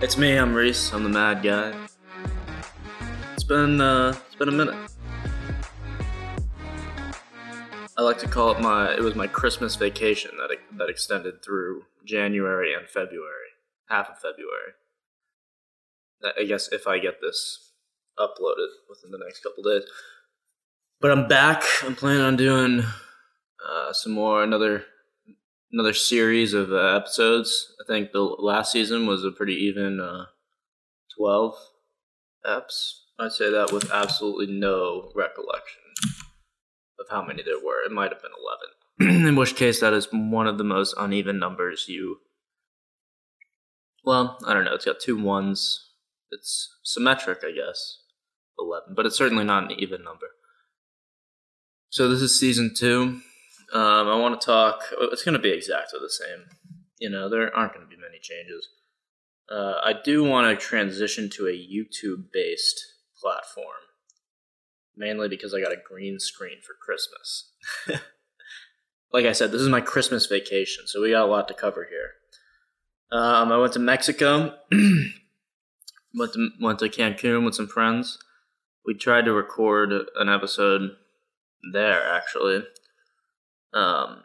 It's me. I'm Reese. I'm the Mad Guy. It's been uh, it's been a minute. I like to call it my. It was my Christmas vacation that that extended through January and February, half of February. I guess if I get this uploaded within the next couple days. But I'm back. I'm planning on doing uh, some more another another series of uh, episodes. I think the last season was a pretty even uh, twelve eps. I say that with absolutely no recollection of how many there were. It might have been eleven. In which case, that is one of the most uneven numbers you. Well, I don't know. It's got two ones. It's symmetric, I guess. Eleven, but it's certainly not an even number. So this is season two. Um, I want to talk. It's going to be exactly the same. You know, there aren't going to be many changes. Uh, I do want to transition to a YouTube-based platform, mainly because I got a green screen for Christmas. like I said, this is my Christmas vacation, so we got a lot to cover here. Um, I went to Mexico, went to went to Cancun with some friends. We tried to record an episode there actually. Um,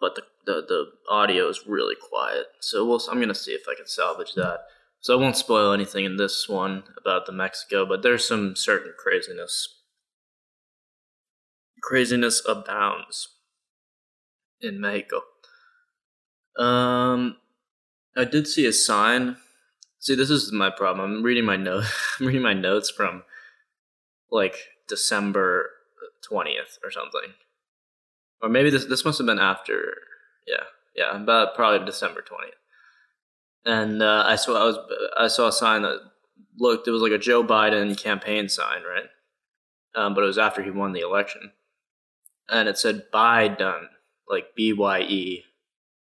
but the, the the audio is really quiet, so we'll, I'm gonna see if I can salvage that. So I won't spoil anything in this one about the Mexico, but there's some certain craziness. Craziness abounds in Mexico. Um, I did see a sign. See, this is my problem. I'm reading my note. I'm reading my notes from like December 20th or something. Or maybe this this must have been after yeah, yeah, about probably December 20th. And uh, I saw I was I saw a sign that looked it was like a Joe Biden campaign sign, right? Um, but it was after he won the election. And it said Biden, like B Y E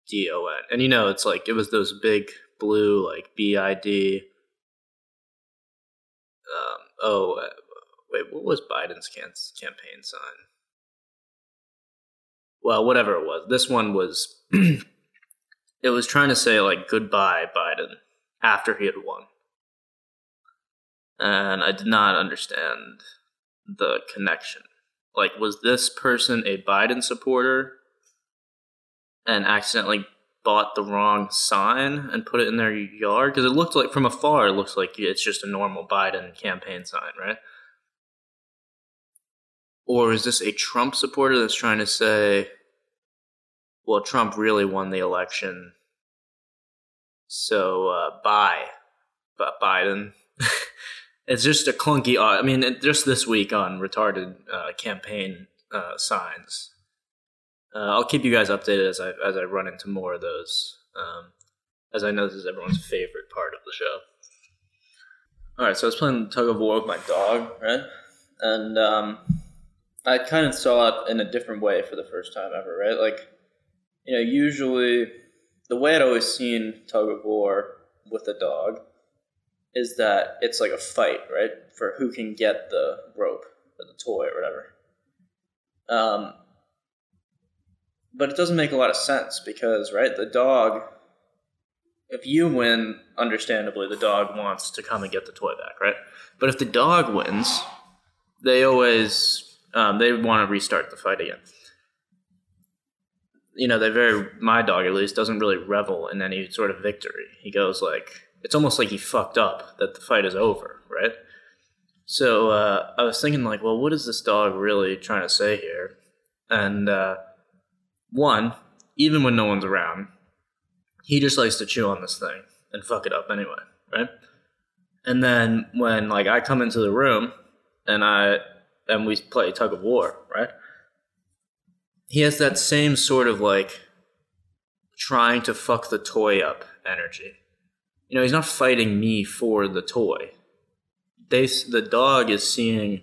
D O N. And you know, it's like it was those big blue like B I D um, oh Wait, what was Biden's campaign sign? Well, whatever it was. This one was. it was trying to say, like, goodbye, Biden, after he had won. And I did not understand the connection. Like, was this person a Biden supporter and accidentally bought the wrong sign and put it in their yard? Because it looked like, from afar, it looks like it's just a normal Biden campaign sign, right? Or is this a Trump supporter that's trying to say, well, Trump really won the election, so uh, bye, but Biden. it's just a clunky. Uh, I mean, just this week on retarded uh, campaign uh, signs. Uh, I'll keep you guys updated as I as I run into more of those. Um, as I know this is everyone's favorite part of the show. All right, so I was playing tug of war with my dog, right? And um, I kind of saw it in a different way for the first time ever, right? Like, you know, usually the way I'd always seen tug of war with a dog is that it's like a fight, right? For who can get the rope or the toy or whatever. Um, but it doesn't make a lot of sense because, right, the dog, if you win, understandably, the dog wants to come and get the toy back, right? But if the dog wins, they always um, they want to restart the fight again. You know, they very my dog at least doesn't really revel in any sort of victory. He goes like it's almost like he fucked up that the fight is over, right? So uh, I was thinking like, well, what is this dog really trying to say here? And uh, one, even when no one's around, he just likes to chew on this thing and fuck it up anyway, right? And then when like I come into the room and I and we play tug of war, right? He has that same sort of like trying to fuck the toy up energy. You know, he's not fighting me for the toy. They, the dog is seeing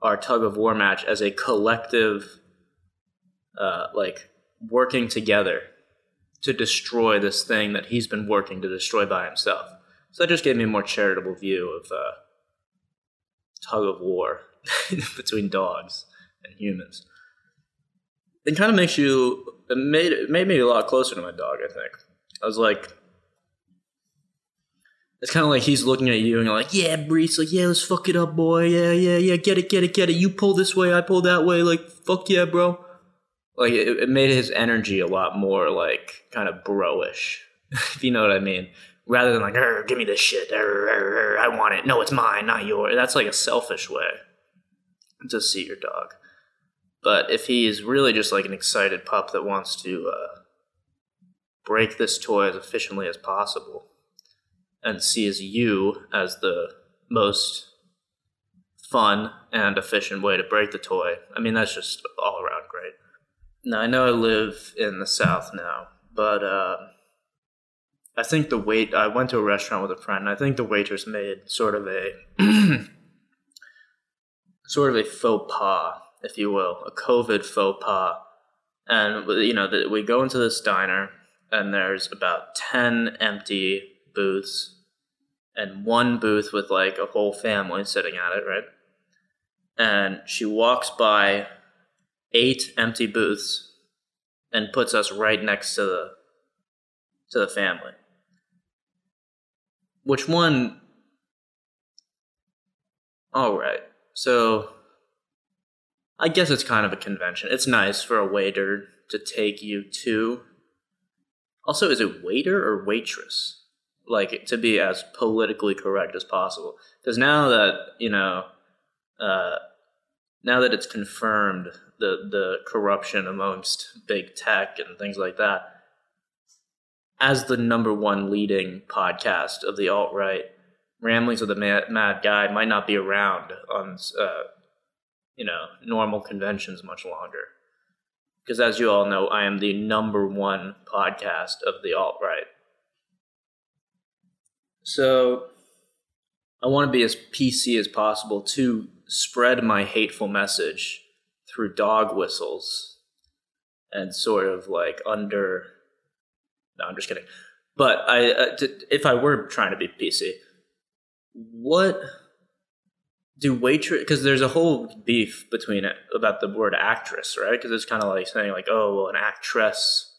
our tug of war match as a collective, uh, like working together to destroy this thing that he's been working to destroy by himself. So that just gave me a more charitable view of uh, tug of war between dogs and humans. It kind of makes you it made it made me a lot closer to my dog. I think I was like, it's kind of like he's looking at you and you're like, yeah, Brees, like yeah, let's fuck it up, boy, yeah, yeah, yeah, get it, get it, get it. You pull this way, I pull that way, like fuck yeah, bro. Like it, it made his energy a lot more like kind of bro-ish, if you know what I mean. Rather than like, give me this shit, I want it. No, it's mine, not yours. That's like a selfish way to see your dog. But if he is really just like an excited pup that wants to uh, break this toy as efficiently as possible and sees you as the most fun and efficient way to break the toy, I mean, that's just all around great. Now, I know I live in the South now, but uh, I think the wait, I went to a restaurant with a friend, and I think the waitress made sort of a. sort of a faux pas if you will, a COVID faux pas. And, you know, the, we go into this diner, and there's about 10 empty booths and one booth with like a whole family sitting at it, right? And she walks by eight empty booths and puts us right next to the to the family. Which one all right. So I guess it's kind of a convention. It's nice for a waiter to take you to. Also, is it waiter or waitress? Like to be as politically correct as possible, because now that you know, uh, now that it's confirmed the the corruption amongst big tech and things like that, as the number one leading podcast of the alt right, Ramblings of the Mad, Mad Guy might not be around on uh, you know, normal conventions much longer. Because as you all know, I am the number one podcast of the alt right. So I want to be as PC as possible to spread my hateful message through dog whistles and sort of like under. No, I'm just kidding. But I, uh, if I were trying to be PC, what do waitress because there's a whole beef between it about the word actress right? Because it's kind of like saying like oh well an actress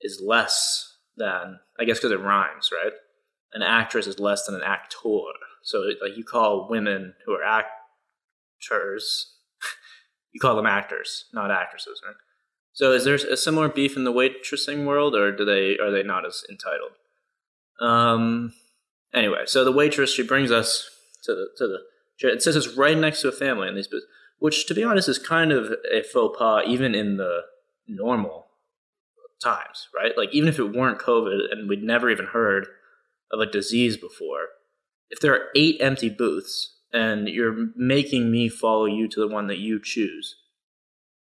is less than i guess because it rhymes right? An actress is less than an actor. So like you call women who are actors you call them actors not actresses right? So is there a similar beef in the waitressing world or do they are they not as entitled? Um anyway so the waitress she brings us to the to the it says it's right next to a family in these booths, which, to be honest, is kind of a faux pas even in the normal times, right? Like, even if it weren't COVID and we'd never even heard of a disease before, if there are eight empty booths and you're making me follow you to the one that you choose,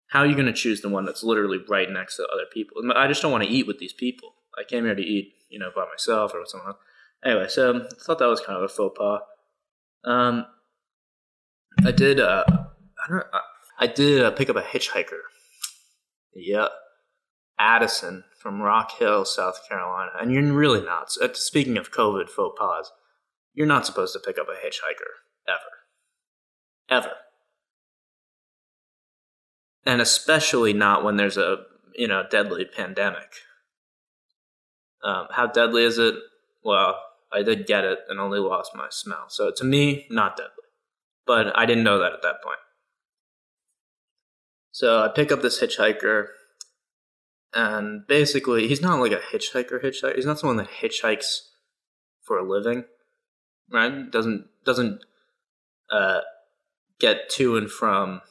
how are you going to choose the one that's literally right next to other people? I just don't want to eat with these people. I came here to eat, you know, by myself or with someone else. Anyway, so I thought that was kind of a faux pas. Um, I did. Uh, I don't. I, I did uh, pick up a hitchhiker. Yeah, Addison from Rock Hill, South Carolina, and you're really not. Uh, speaking of COVID faux pas, you're not supposed to pick up a hitchhiker ever, ever, and especially not when there's a you know deadly pandemic. Um, how deadly is it? Well, I did get it and only lost my smell. So to me, not deadly but I didn't know that at that point. So I pick up this hitchhiker, and basically, he's not like a hitchhiker hitchhiker. He's not someone that hitchhikes for a living, right? Doesn't doesn't uh, get to and from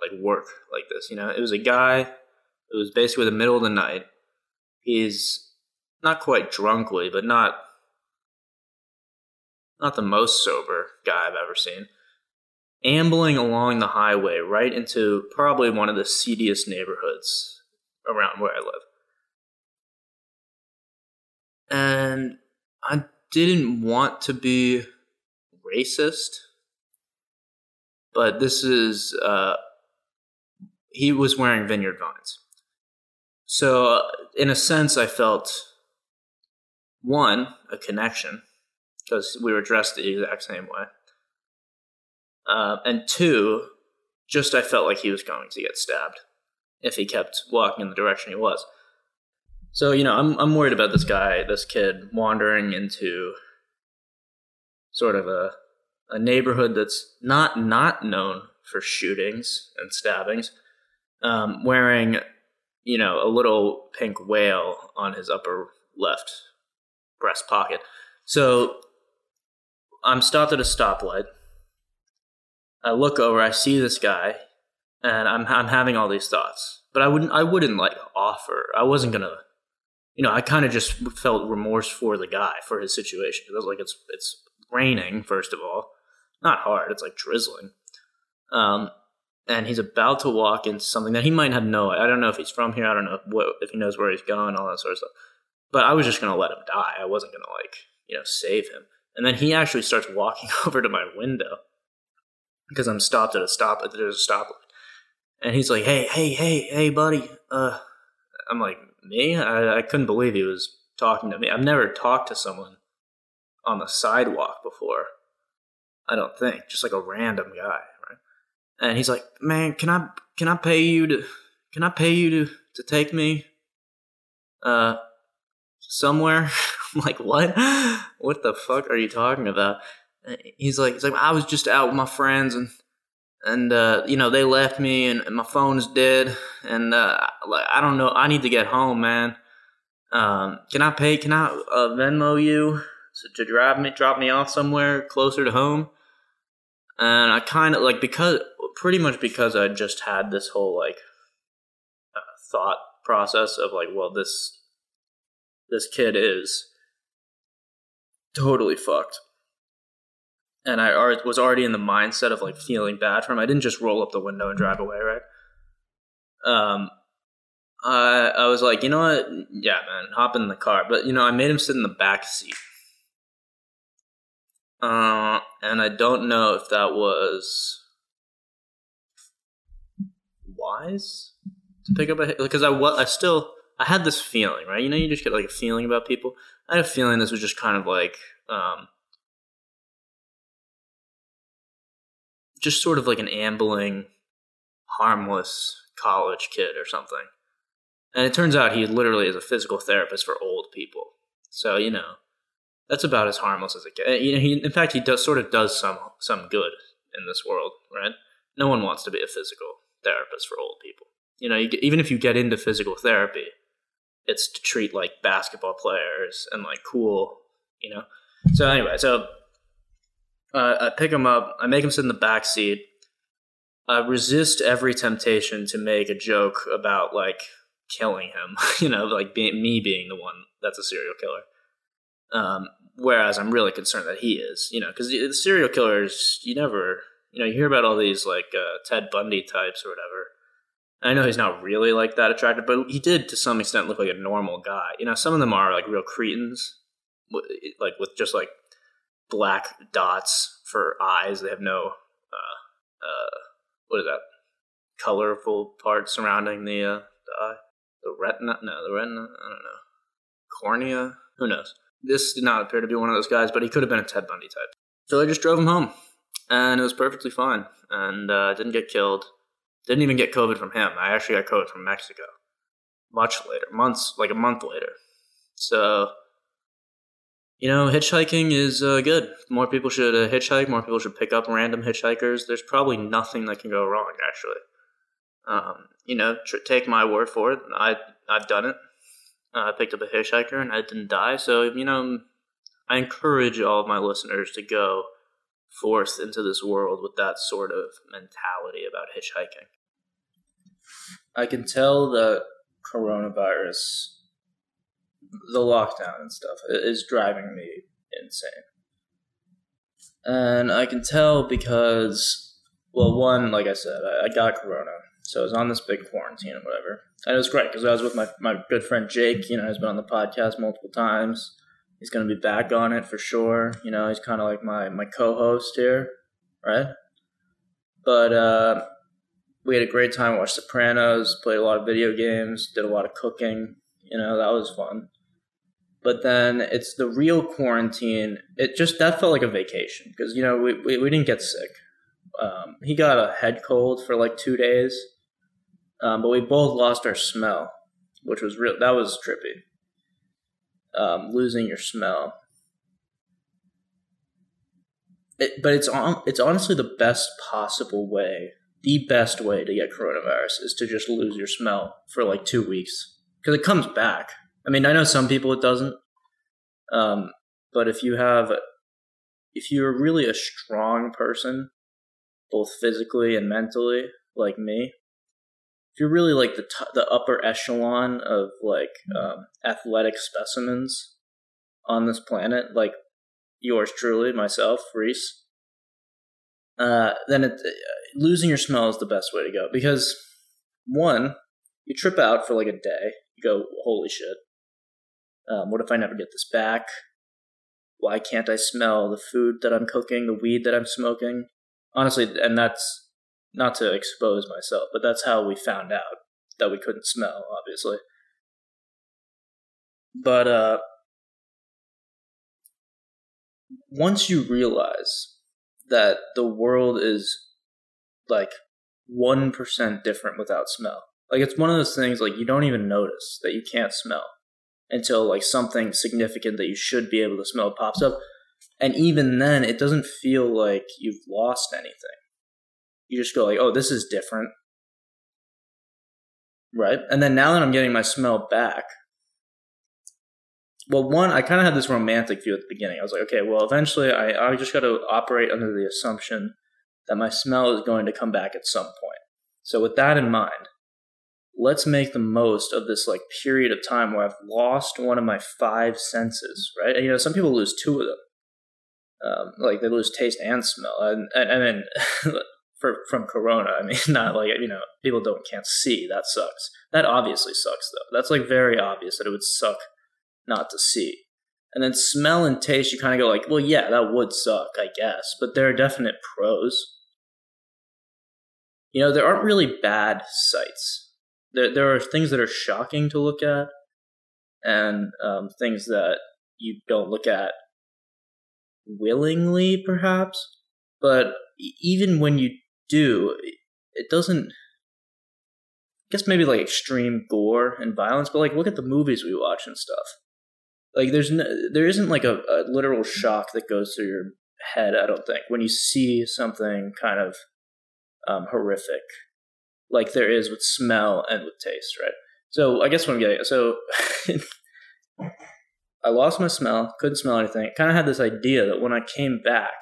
like work like this. You know, it was a guy. It was basically the middle of the night. He's not quite drunkly, but not not the most sober guy I've ever seen ambling along the highway right into probably one of the seediest neighborhoods around where I live. And I didn't want to be racist, but this is, uh, he was wearing vineyard vines. So, in a sense, I felt one, a connection, because we were dressed the exact same way. Uh, and two, just I felt like he was going to get stabbed if he kept walking in the direction he was. So you know, I'm I'm worried about this guy, this kid, wandering into sort of a a neighborhood that's not not known for shootings and stabbings, um, wearing you know a little pink whale on his upper left breast pocket. So I'm stopped at a stoplight. I look over, I see this guy, and I'm I'm having all these thoughts. But I wouldn't I wouldn't like offer. I wasn't gonna you know, I kind of just felt remorse for the guy for his situation. It was like it's it's raining first of all, not hard. It's like drizzling, um, and he's about to walk into something that he might have no. I don't know if he's from here. I don't know if, what, if he knows where he's going, all that sort of stuff. But I was just gonna let him die. I wasn't gonna like you know save him. And then he actually starts walking over to my window because I'm stopped at a stop. There's a stoplight, and he's like, "Hey, hey, hey, hey, buddy." Uh, I'm like, me? I, I couldn't believe he was talking to me. I've never talked to someone on the sidewalk before. I don't think. Just like a random guy, right? And he's like, "Man, can I can I pay you to can I pay you to to take me uh somewhere?" I'm like, "What? What the fuck are you talking about?" He's like, "He's like, I was just out with my friends and and uh, you know they left me and, and my phone's dead and uh, like I don't know I need to get home man. Um, can I pay can I uh, Venmo you to, to drive me drop me off somewhere closer to home? And I kind of like because pretty much because I just had this whole like uh, thought process of like well this this kid is totally fucked and I was already in the mindset of like feeling bad for him. I didn't just roll up the window and drive away, right? Um, I I was like, you know what? Yeah, man, hop in the car. But you know, I made him sit in the back seat. Uh, and I don't know if that was wise to pick up a because I was I still I had this feeling, right? You know, you just get like a feeling about people. I had a feeling this was just kind of like um just sort of like an ambling, harmless college kid or something. And it turns out he literally is a physical therapist for old people. So, you know, that's about as harmless as it gets. You know, he, in fact, he does sort of does some some good in this world, right? No one wants to be a physical therapist for old people. You know, you even if you get into physical therapy, it's to treat like basketball players and like cool, you know. So anyway, so uh, I pick him up. I make him sit in the back seat. I resist every temptation to make a joke about like killing him. you know, like being, me being the one that's a serial killer. Um, whereas I'm really concerned that he is. You know, because the serial killers, you never, you know, you hear about all these like uh, Ted Bundy types or whatever. I know he's not really like that attractive, but he did to some extent look like a normal guy. You know, some of them are like real cretins, like with just like black dots for eyes. They have no uh, uh, what is that? Colorful part surrounding the uh, the eye. The retina? No, the retina. I don't know. Cornea? Who knows? This did not appear to be one of those guys, but he could have been a Ted Bundy type. So I just drove him home, and it was perfectly fine, and uh, didn't get killed. Didn't even get COVID from him. I actually got COVID from Mexico. Much later, months, like a month later. So you know, hitchhiking is uh, good. More people should uh, hitchhike. More people should pick up random hitchhikers. There's probably nothing that can go wrong, actually. Um, you know, tr- take my word for it. I I've done it. Uh, I picked up a hitchhiker and I didn't die. So you know, I encourage all of my listeners to go forth into this world with that sort of mentality about hitchhiking. I can tell that coronavirus the lockdown and stuff is driving me insane. And I can tell because, well, one, like I said, I, I got corona. So I was on this big quarantine and whatever. And it was great because I was with my, my good friend Jake, you know, he's been on the podcast multiple times. He's going to be back on it for sure. You know, he's kind of like my, my co host here, right? But uh, we had a great time, watched Sopranos, played a lot of video games, did a lot of cooking. You know, that was fun but then it's the real quarantine. It just that felt like a vacation because you know we, we, we didn't get sick. Um, he got a head cold for like two days, Um, but we both lost our smell, which was real. That was trippy. Um, losing your smell. It, but it's on. It's honestly the best possible way. The best way to get coronavirus is to just lose your smell for like two weeks because it comes back. I mean, I know some people it doesn't. Um, but if you have, if you're really a strong person, both physically and mentally, like me, if you're really like the t- the upper echelon of like um, athletic specimens on this planet, like yours truly, myself, Reese, uh, then it, losing your smell is the best way to go because one, you trip out for like a day, you go, holy shit, um, what if I never get this back? Why can't I smell the food that I'm cooking, the weed that I'm smoking? Honestly, and that's not to expose myself, but that's how we found out that we couldn't smell, obviously. But uh, once you realize that the world is like 1% different without smell, like it's one of those things like you don't even notice that you can't smell until like something significant that you should be able to smell pops up. And even then, it doesn't feel like you've lost anything. You just go like, "Oh, this is different." Right? And then now that I'm getting my smell back, well, one, I kind of had this romantic view at the beginning. I was like, okay, well, eventually I, I just got to operate under the assumption that my smell is going to come back at some point. So, with that in mind, let's make the most of this like period of time where I've lost one of my five senses, right? And, you know, some people lose two of them. Um, like they lose taste and smell, and and, and then for from Corona, I mean, not like you know, people don't can't see. That sucks. That obviously sucks though. That's like very obvious that it would suck not to see. And then smell and taste, you kind of go like, well, yeah, that would suck, I guess, but there are definite pros. You know, there aren't really bad sights there, there are things that are shocking to look at and um, things that you don't look at willingly perhaps. But even when you do it doesn't I guess maybe like extreme gore and violence but like look at the movies we watch and stuff. Like there's no, there isn't like a, a literal shock that goes through your head i don't think when you see something kind of um, horrific like there is with smell and with taste, right? So I guess what I'm getting so I lost my smell, couldn't smell anything. Kind of had this idea that when I came back,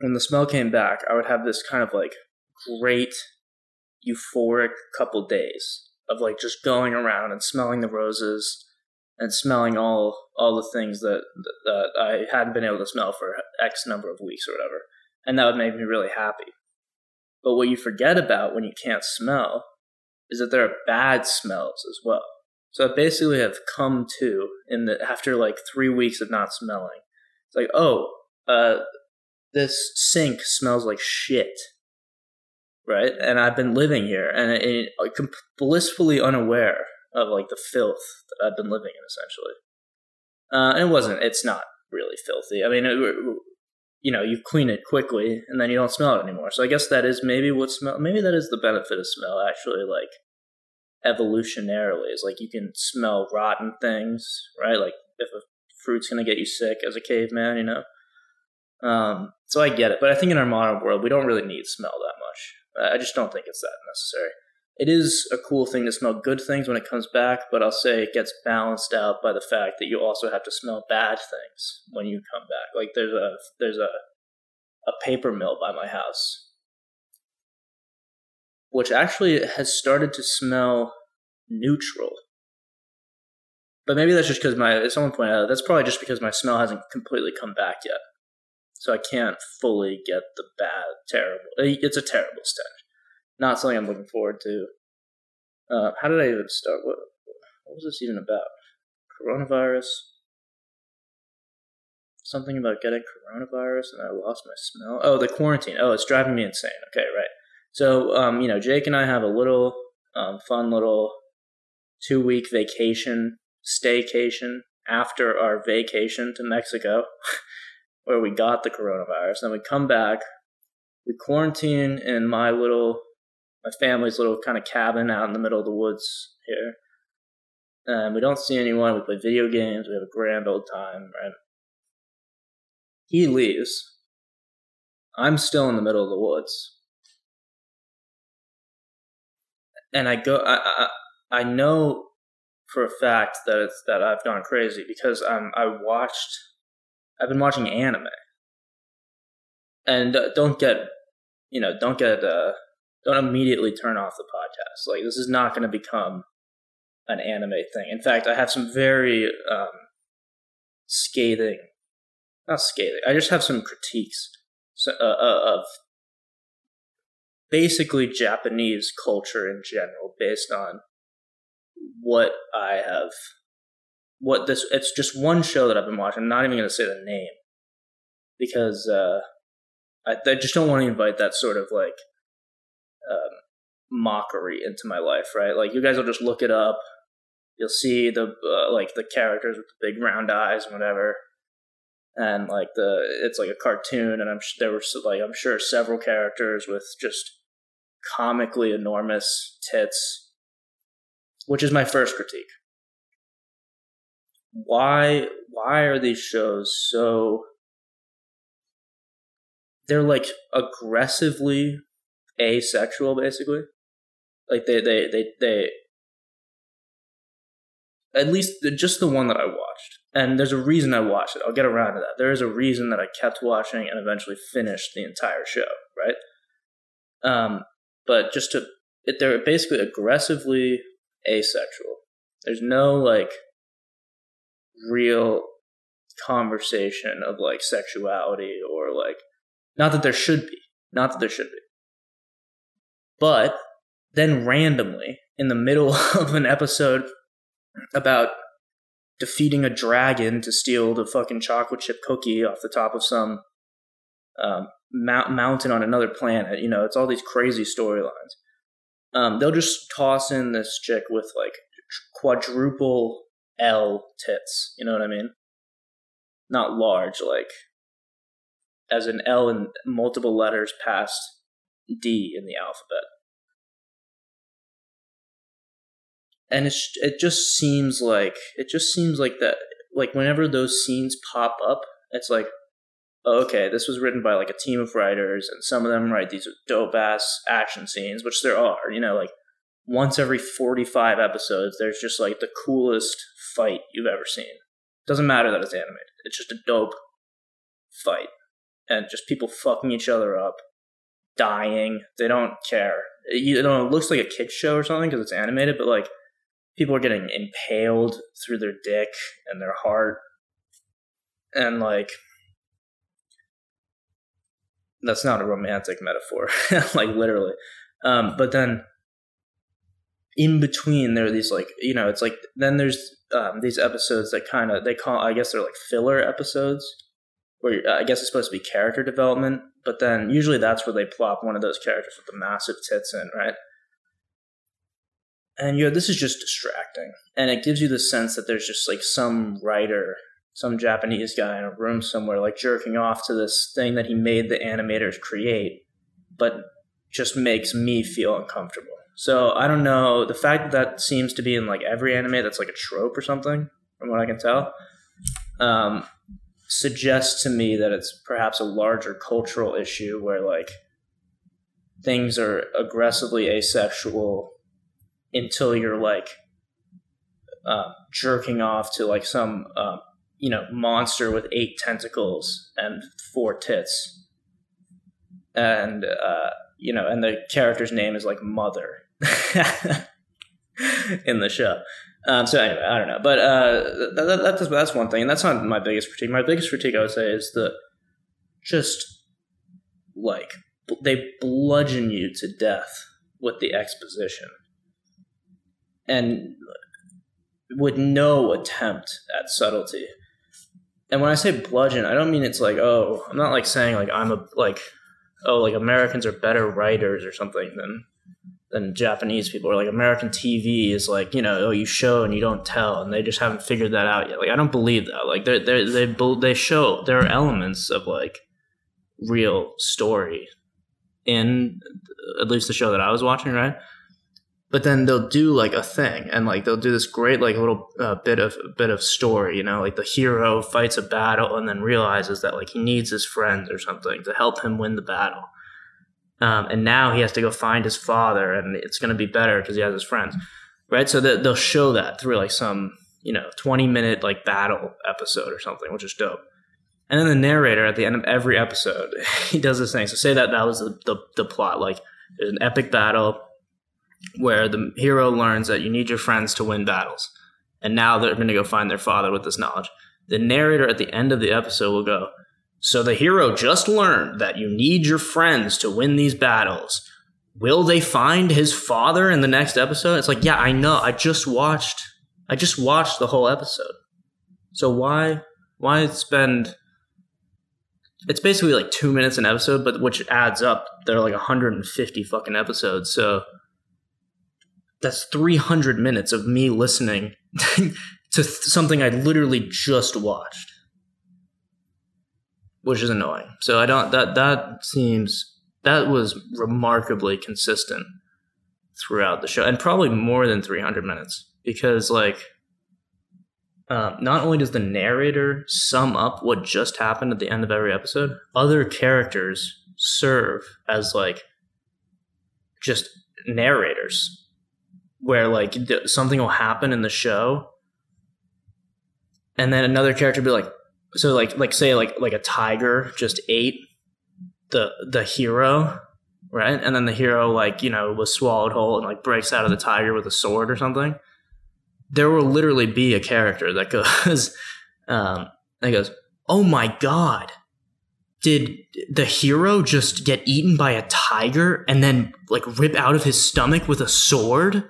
when the smell came back, I would have this kind of like great euphoric couple days of like just going around and smelling the roses and smelling all all the things that that I hadn't been able to smell for X number of weeks or whatever, and that would make me really happy. But what you forget about when you can't smell is that there are bad smells as well. So I basically have come to in the after like three weeks of not smelling. It's like, oh, uh, this sink smells like shit, right? And I've been living here, and it, it, blissfully unaware of like the filth that I've been living in, essentially. Uh, and it wasn't. It's not really filthy. I mean, it, you know you clean it quickly and then you don't smell it anymore. So i guess that is maybe what smell maybe that is the benefit of smell actually like evolutionarily is like you can smell rotten things right? Like if a fruit's going to get you sick as a caveman you know? Um, so i get it but i think in our modern world we don't really need smell that much. I just don't think it's that necessary it is a cool thing to smell good things when it comes back, but I'll say it gets balanced out by the fact that you also have to smell bad things when you come back. Like there's a there's a a paper mill by my house, which actually has started to smell neutral. But maybe that's just because my someone pointed out uh, that's probably just because my smell hasn't completely come back yet, so I can't fully get the bad terrible. It's a terrible stench not something I'm looking forward to. Uh, how did I even start? What what was this even about? Coronavirus. Something about getting coronavirus, and I lost my smell. Oh, the quarantine. Oh, it's driving me insane. Okay, right. So, um, you know, Jake and I have a little um, fun little two week vacation, staycation after our vacation to Mexico, where we got the coronavirus. Then we come back, we quarantine in my little my family's little kind of cabin out in the middle of the woods here. And we don't see anyone. We play video games. We have a grand old time, right? He leaves. I'm still in the middle of the woods. And I go, I, I, I know for a fact that it's, that I've gone crazy because I'm, I watched, I've been watching anime. And uh, don't get, you know, don't get, uh, don't immediately turn off the podcast. Like, this is not going to become an anime thing. In fact, I have some very um, scathing, not scathing. I just have some critiques uh, uh, of basically Japanese culture in general, based on what I have, what this. It's just one show that I've been watching. I'm not even going to say the name because uh, I, I just don't want to invite that sort of like um, mockery into my life, right? Like you guys will just look it up. You'll see the uh, like the characters with the big round eyes and whatever. And like the it's like a cartoon and i'm there were like i'm sure several characters with just comically enormous tits which is my first critique. Why why are these shows so they're like aggressively asexual basically like they they they they at least just the one that I watched. And there's a reason I watched it. I'll get around to that. There is a reason that I kept watching and eventually finished the entire show, right? Um, but just to, it, they're basically aggressively asexual. There's no like real conversation of like sexuality or like, not that there should be, not that there should be. But then randomly in the middle of an episode about defeating a dragon to steal the fucking chocolate chip cookie off the top of some um, mount- mountain on another planet. You know, it's all these crazy storylines. Um, they'll just toss in this chick with like quadruple L tits. You know what I mean? Not large, like as an L in multiple letters past D in the alphabet. and it's it just seems like it just seems like that like whenever those scenes pop up it's like oh, okay this was written by like a team of writers and some of them write these dope ass action scenes which there are you know like once every 45 episodes there's just like the coolest fight you've ever seen. Doesn't matter that it's animated it's just a dope fight. And just people fucking each other up dying. They don't care. You know it looks like a kid show or something because it's animated but like people are getting impaled through their dick and their heart. And like that's not a romantic metaphor like literally. Um, but then in between there are these like you know it's like then there's um, these episodes that kind of they call i guess they're like filler episodes where i guess it's supposed to be character development but then usually that's where they plop one of those characters with the massive tits in right? And you know this is just distracting. And it gives you the sense that there's just like some writer some japanese guy in a room somewhere like jerking off to this thing that he made the animators create but just makes me feel uncomfortable. So i don't know the fact that that seems to be in like every anime that's like a trope or something from what i can tell um, suggests to me that it's perhaps a larger cultural issue where like things are aggressively asexual until you're like uh, jerking off to like some uh, you know monster with eight tentacles and four tits, and uh, you know, and the character's name is like Mother in the show. Um, so anyway, I don't know, but uh, that, that, that's that's one thing, and that's not my biggest critique. My biggest critique, I would say, is the just like they bludgeon you to death with the exposition and with no attempt at subtlety. And when I say bludgeon, I don't mean it's like, oh, I'm not like saying like I'm a like oh like Americans are better writers or something than than Japanese people or like American TV is like, you know, oh you show and you don't tell and they just haven't figured that out yet. Like I don't believe that. Like they they they they show there are elements of like real story in at least the show that I was watching, right? But then they'll do like a thing, and like they'll do this great like little uh, bit of bit of story, you know, like the hero fights a battle and then realizes that like he needs his friends or something to help him win the battle. Um, and now he has to go find his father, and it's going to be better because he has his friends, right? So they'll show that through like some you know twenty minute like battle episode or something, which is dope. And then the narrator at the end of every episode, he does this thing. So say that that was the, the, the plot. Like there's an epic battle where the hero learns that you need your friends to win battles. And now they're going to go find their father with this knowledge. The narrator at the end of the episode will go, So the hero just learned that you need your friends to win these battles. Will they find his father in the next episode? It's like, yeah, I know. I just watched I just watched the whole episode. So why why spend it's basically like two minutes an episode, but which adds up. There are like 150 fucking episodes, so that's 300 minutes of me listening to something I literally just watched, which is annoying. So I don't that that seems that was remarkably consistent throughout the show, and probably more than 300 minutes because like uh, not only does the narrator sum up what just happened at the end of every episode, other characters serve as like just narrators where like th- something will happen in the show and then another character be like so like like say like like a tiger just ate the the hero right and then the hero like you know was swallowed whole and like breaks out of the tiger with a sword or something there will literally be a character that goes, um, that goes, "Oh my god, did the hero just get eaten by a tiger and then like rip out of his stomach with a sword?"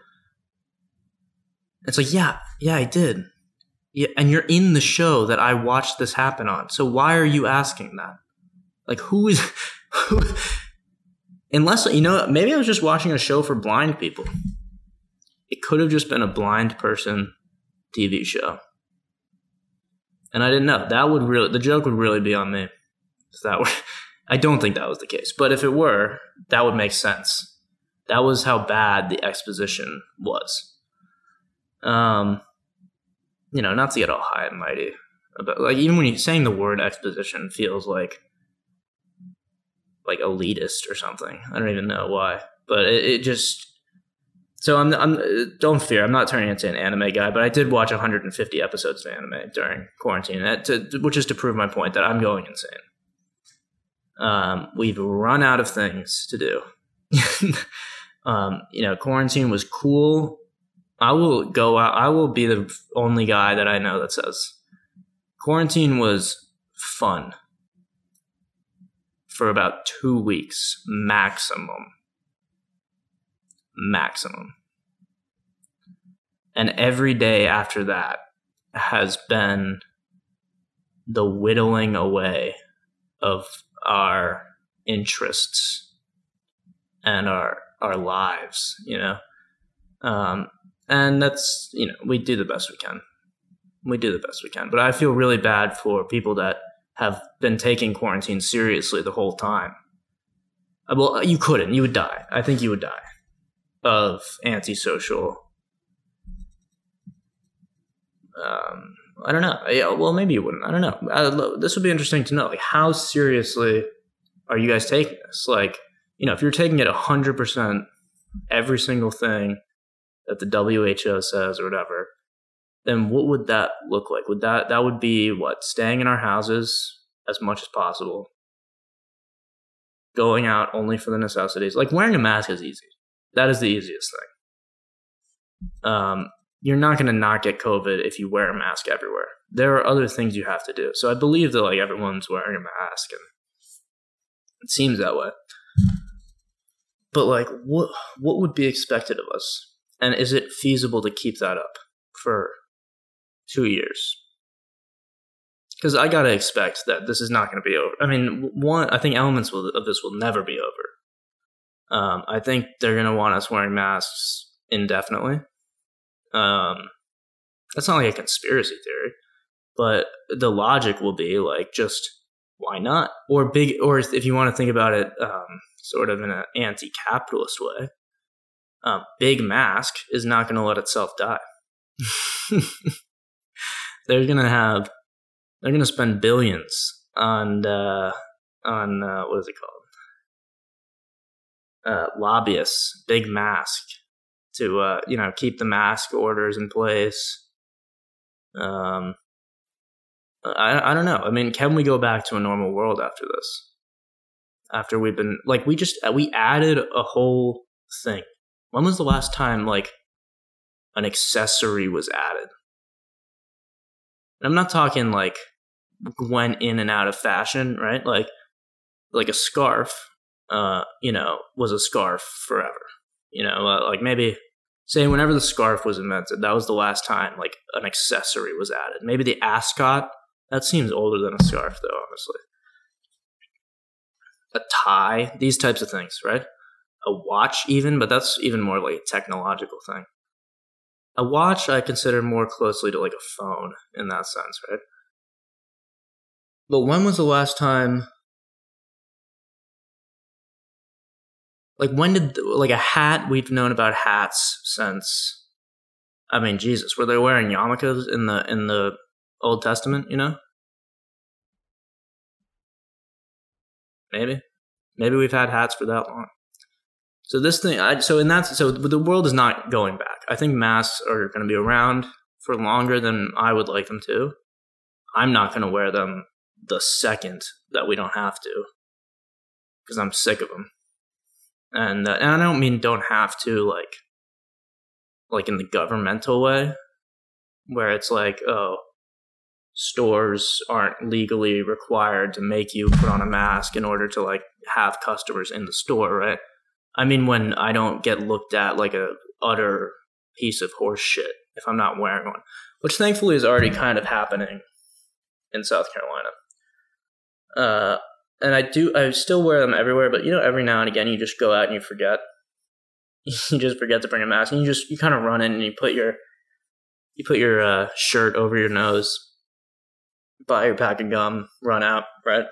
It's like, yeah, yeah, I did. Yeah, and you're in the show that I watched this happen on. So why are you asking that? Like, who is who? Unless you know, maybe I was just watching a show for blind people it could have just been a blind person TV show. And I didn't know. That would really the joke would really be on me. If that were I don't think that was the case. But if it were, that would make sense. That was how bad the exposition was. Um you know, not to get all high and mighty but like even when you're saying the word exposition feels like like elitist or something. I don't even know why. But it, it just so I'm, I'm don't fear, I'm not turning into an anime guy, but I did watch 150 episodes of anime during quarantine, to, which is to prove my point that I'm going insane. Um, we've run out of things to do. um, you know, quarantine was cool. I will go out. I will be the only guy that I know that says quarantine was fun for about two weeks maximum maximum. And every day after that has been the whittling away of our interests and our our lives, you know. Um, and that's you know we do the best we can. We do the best we can, but I feel really bad for people that have been taking quarantine seriously the whole time. Uh, well, you couldn't. You would die. I think you would die of antisocial. Um, I don't know. Yeah, well, maybe you wouldn't. I don't know. Uh, this would be interesting to know. Like, how seriously are you guys taking this? Like, you know, if you're taking it hundred percent, every single thing that the WHO says or whatever, then what would that look like? Would that that would be what staying in our houses as much as possible, going out only for the necessities. Like wearing a mask is easy. That is the easiest thing. Um, you're not going to not get COVID if you wear a mask everywhere. There are other things you have to do. So I believe that like everyone's wearing a mask, and it seems that way. But like, what what would be expected of us? And is it feasible to keep that up for two years? Because I gotta expect that this is not to be over. I mean, one, I think elements of this will never be over. Um, I think they're to want us wearing masks indefinitely. Um, that's not like a conspiracy theory, but the logic will be like just why not? Or big, or if you want to think about it, um, sort of in an anti-capitalist way, um, Big Mask is not going to let itself die. they're going to have, they're going to spend billions on uh, on uh, what is it called? Uh, lobbyists, Big Mask, to uh, you know keep the mask orders in place. Um, I I don't know. I mean, can we go back to a normal world after this? After we've been like we just we added a whole thing. When was the last time like an accessory was added? And I'm not talking like went in and out of fashion, right? Like like a scarf, uh, you know, was a scarf forever. You know, uh, like maybe say whenever the scarf was invented, that was the last time like an accessory was added. Maybe the ascot. That seems older than a scarf, though. Honestly, a tie, these types of things, right? A watch, even, but that's even more like a technological thing. A watch, I consider more closely to like a phone in that sense, right? But when was the last time? Like when did like a hat? We've known about hats since. I mean, Jesus, were they wearing yarmulkes in the in the Old Testament? You know, maybe, maybe we've had hats for that long. So this thing, I, so in that, so the world is not going back. I think masks are going to be around for longer than I would like them to. I'm not going to wear them the second that we don't have to because I'm sick of them. And, uh, and I don't mean don't have to like like in the governmental way where it's like oh stores aren't legally required to make you put on a mask in order to like have customers in the store, right? I mean when I don't get looked at like a utter piece of horse shit if I'm not wearing one, which thankfully is already kind of happening in South Carolina. Uh, and I do, I still wear them everywhere, but you know, every now and again, you just go out and you forget. you just forget to bring a mask, and you just you kind of run in and you put your you put your uh, shirt over your nose, buy your pack of gum, run out, right?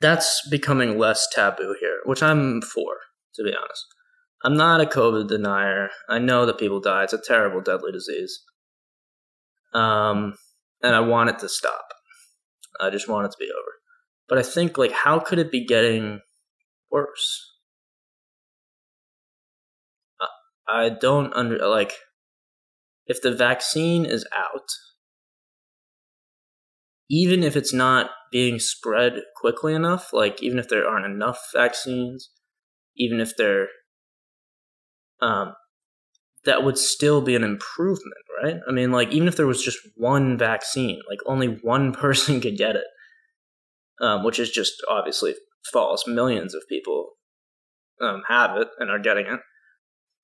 That's becoming less taboo here, which I'm for, to be honest. I'm not a COVID denier. I know that people die. It's a terrible, deadly disease. Um, and I want it to stop. I just want it to be over. But I think like how could it be getting worse? I don't under like if the vaccine is out, even if it's not being spread quickly enough, like even if there aren't enough vaccines, even if there um that would still be an improvement, right? I mean, like even if there was just one vaccine, like only one person could get it, um, which is just obviously false. Millions of people um, have it and are getting it.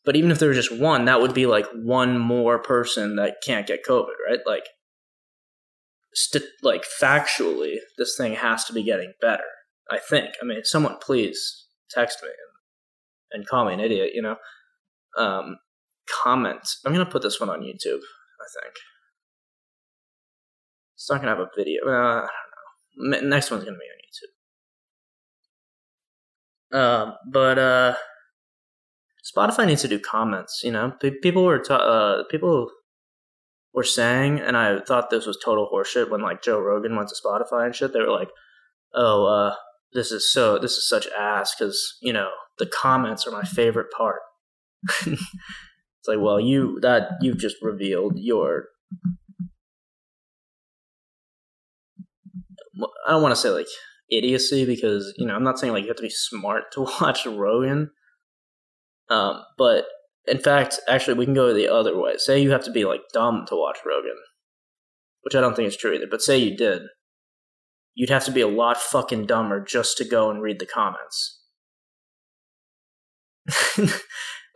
But even if there was just one, that would be like one more person that can't get COVID, right? Like, st- like factually, this thing has to be getting better. I think. I mean, someone please text me and, and call me an idiot. You know, um, comment. I'm gonna put this one on YouTube. I think it's not gonna have a video. Uh, I don't know. Next one's gonna be on YouTube. Um, but uh, Spotify needs to do comments. You know, people were ta- uh, people were saying, and I thought this was total horseshit when like Joe Rogan went to Spotify and shit. They were like, "Oh, uh, this is so this is such ass because you know the comments are my favorite part." It's like, well, you that you've just revealed your. I don't want to say like idiocy because you know I'm not saying like you have to be smart to watch Rogan. Um, but in fact, actually, we can go the other way. Say you have to be like dumb to watch Rogan, which I don't think is true either. But say you did, you'd have to be a lot fucking dumber just to go and read the comments.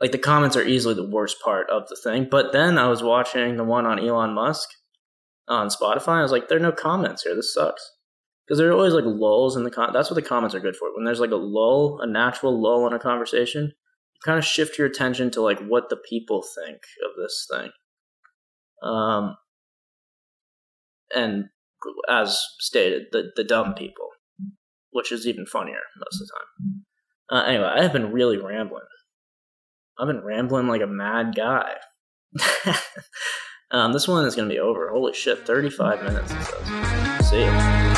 like the comments are easily the worst part of the thing. But then I was watching the one on Elon Musk on Spotify. And I was like, there are no comments here. This sucks. Because there are always like lulls in the con. That's what the comments are good for. When there's like a lull, a natural lull in a conversation, kind of shift your attention to like what the people think of this thing. Um, and as stated, the the dumb people, which is even funnier most of the time. Uh, anyway, I have been really rambling. I've been rambling like a mad guy. um, this one is going to be over. Holy shit, 35 minutes. See you.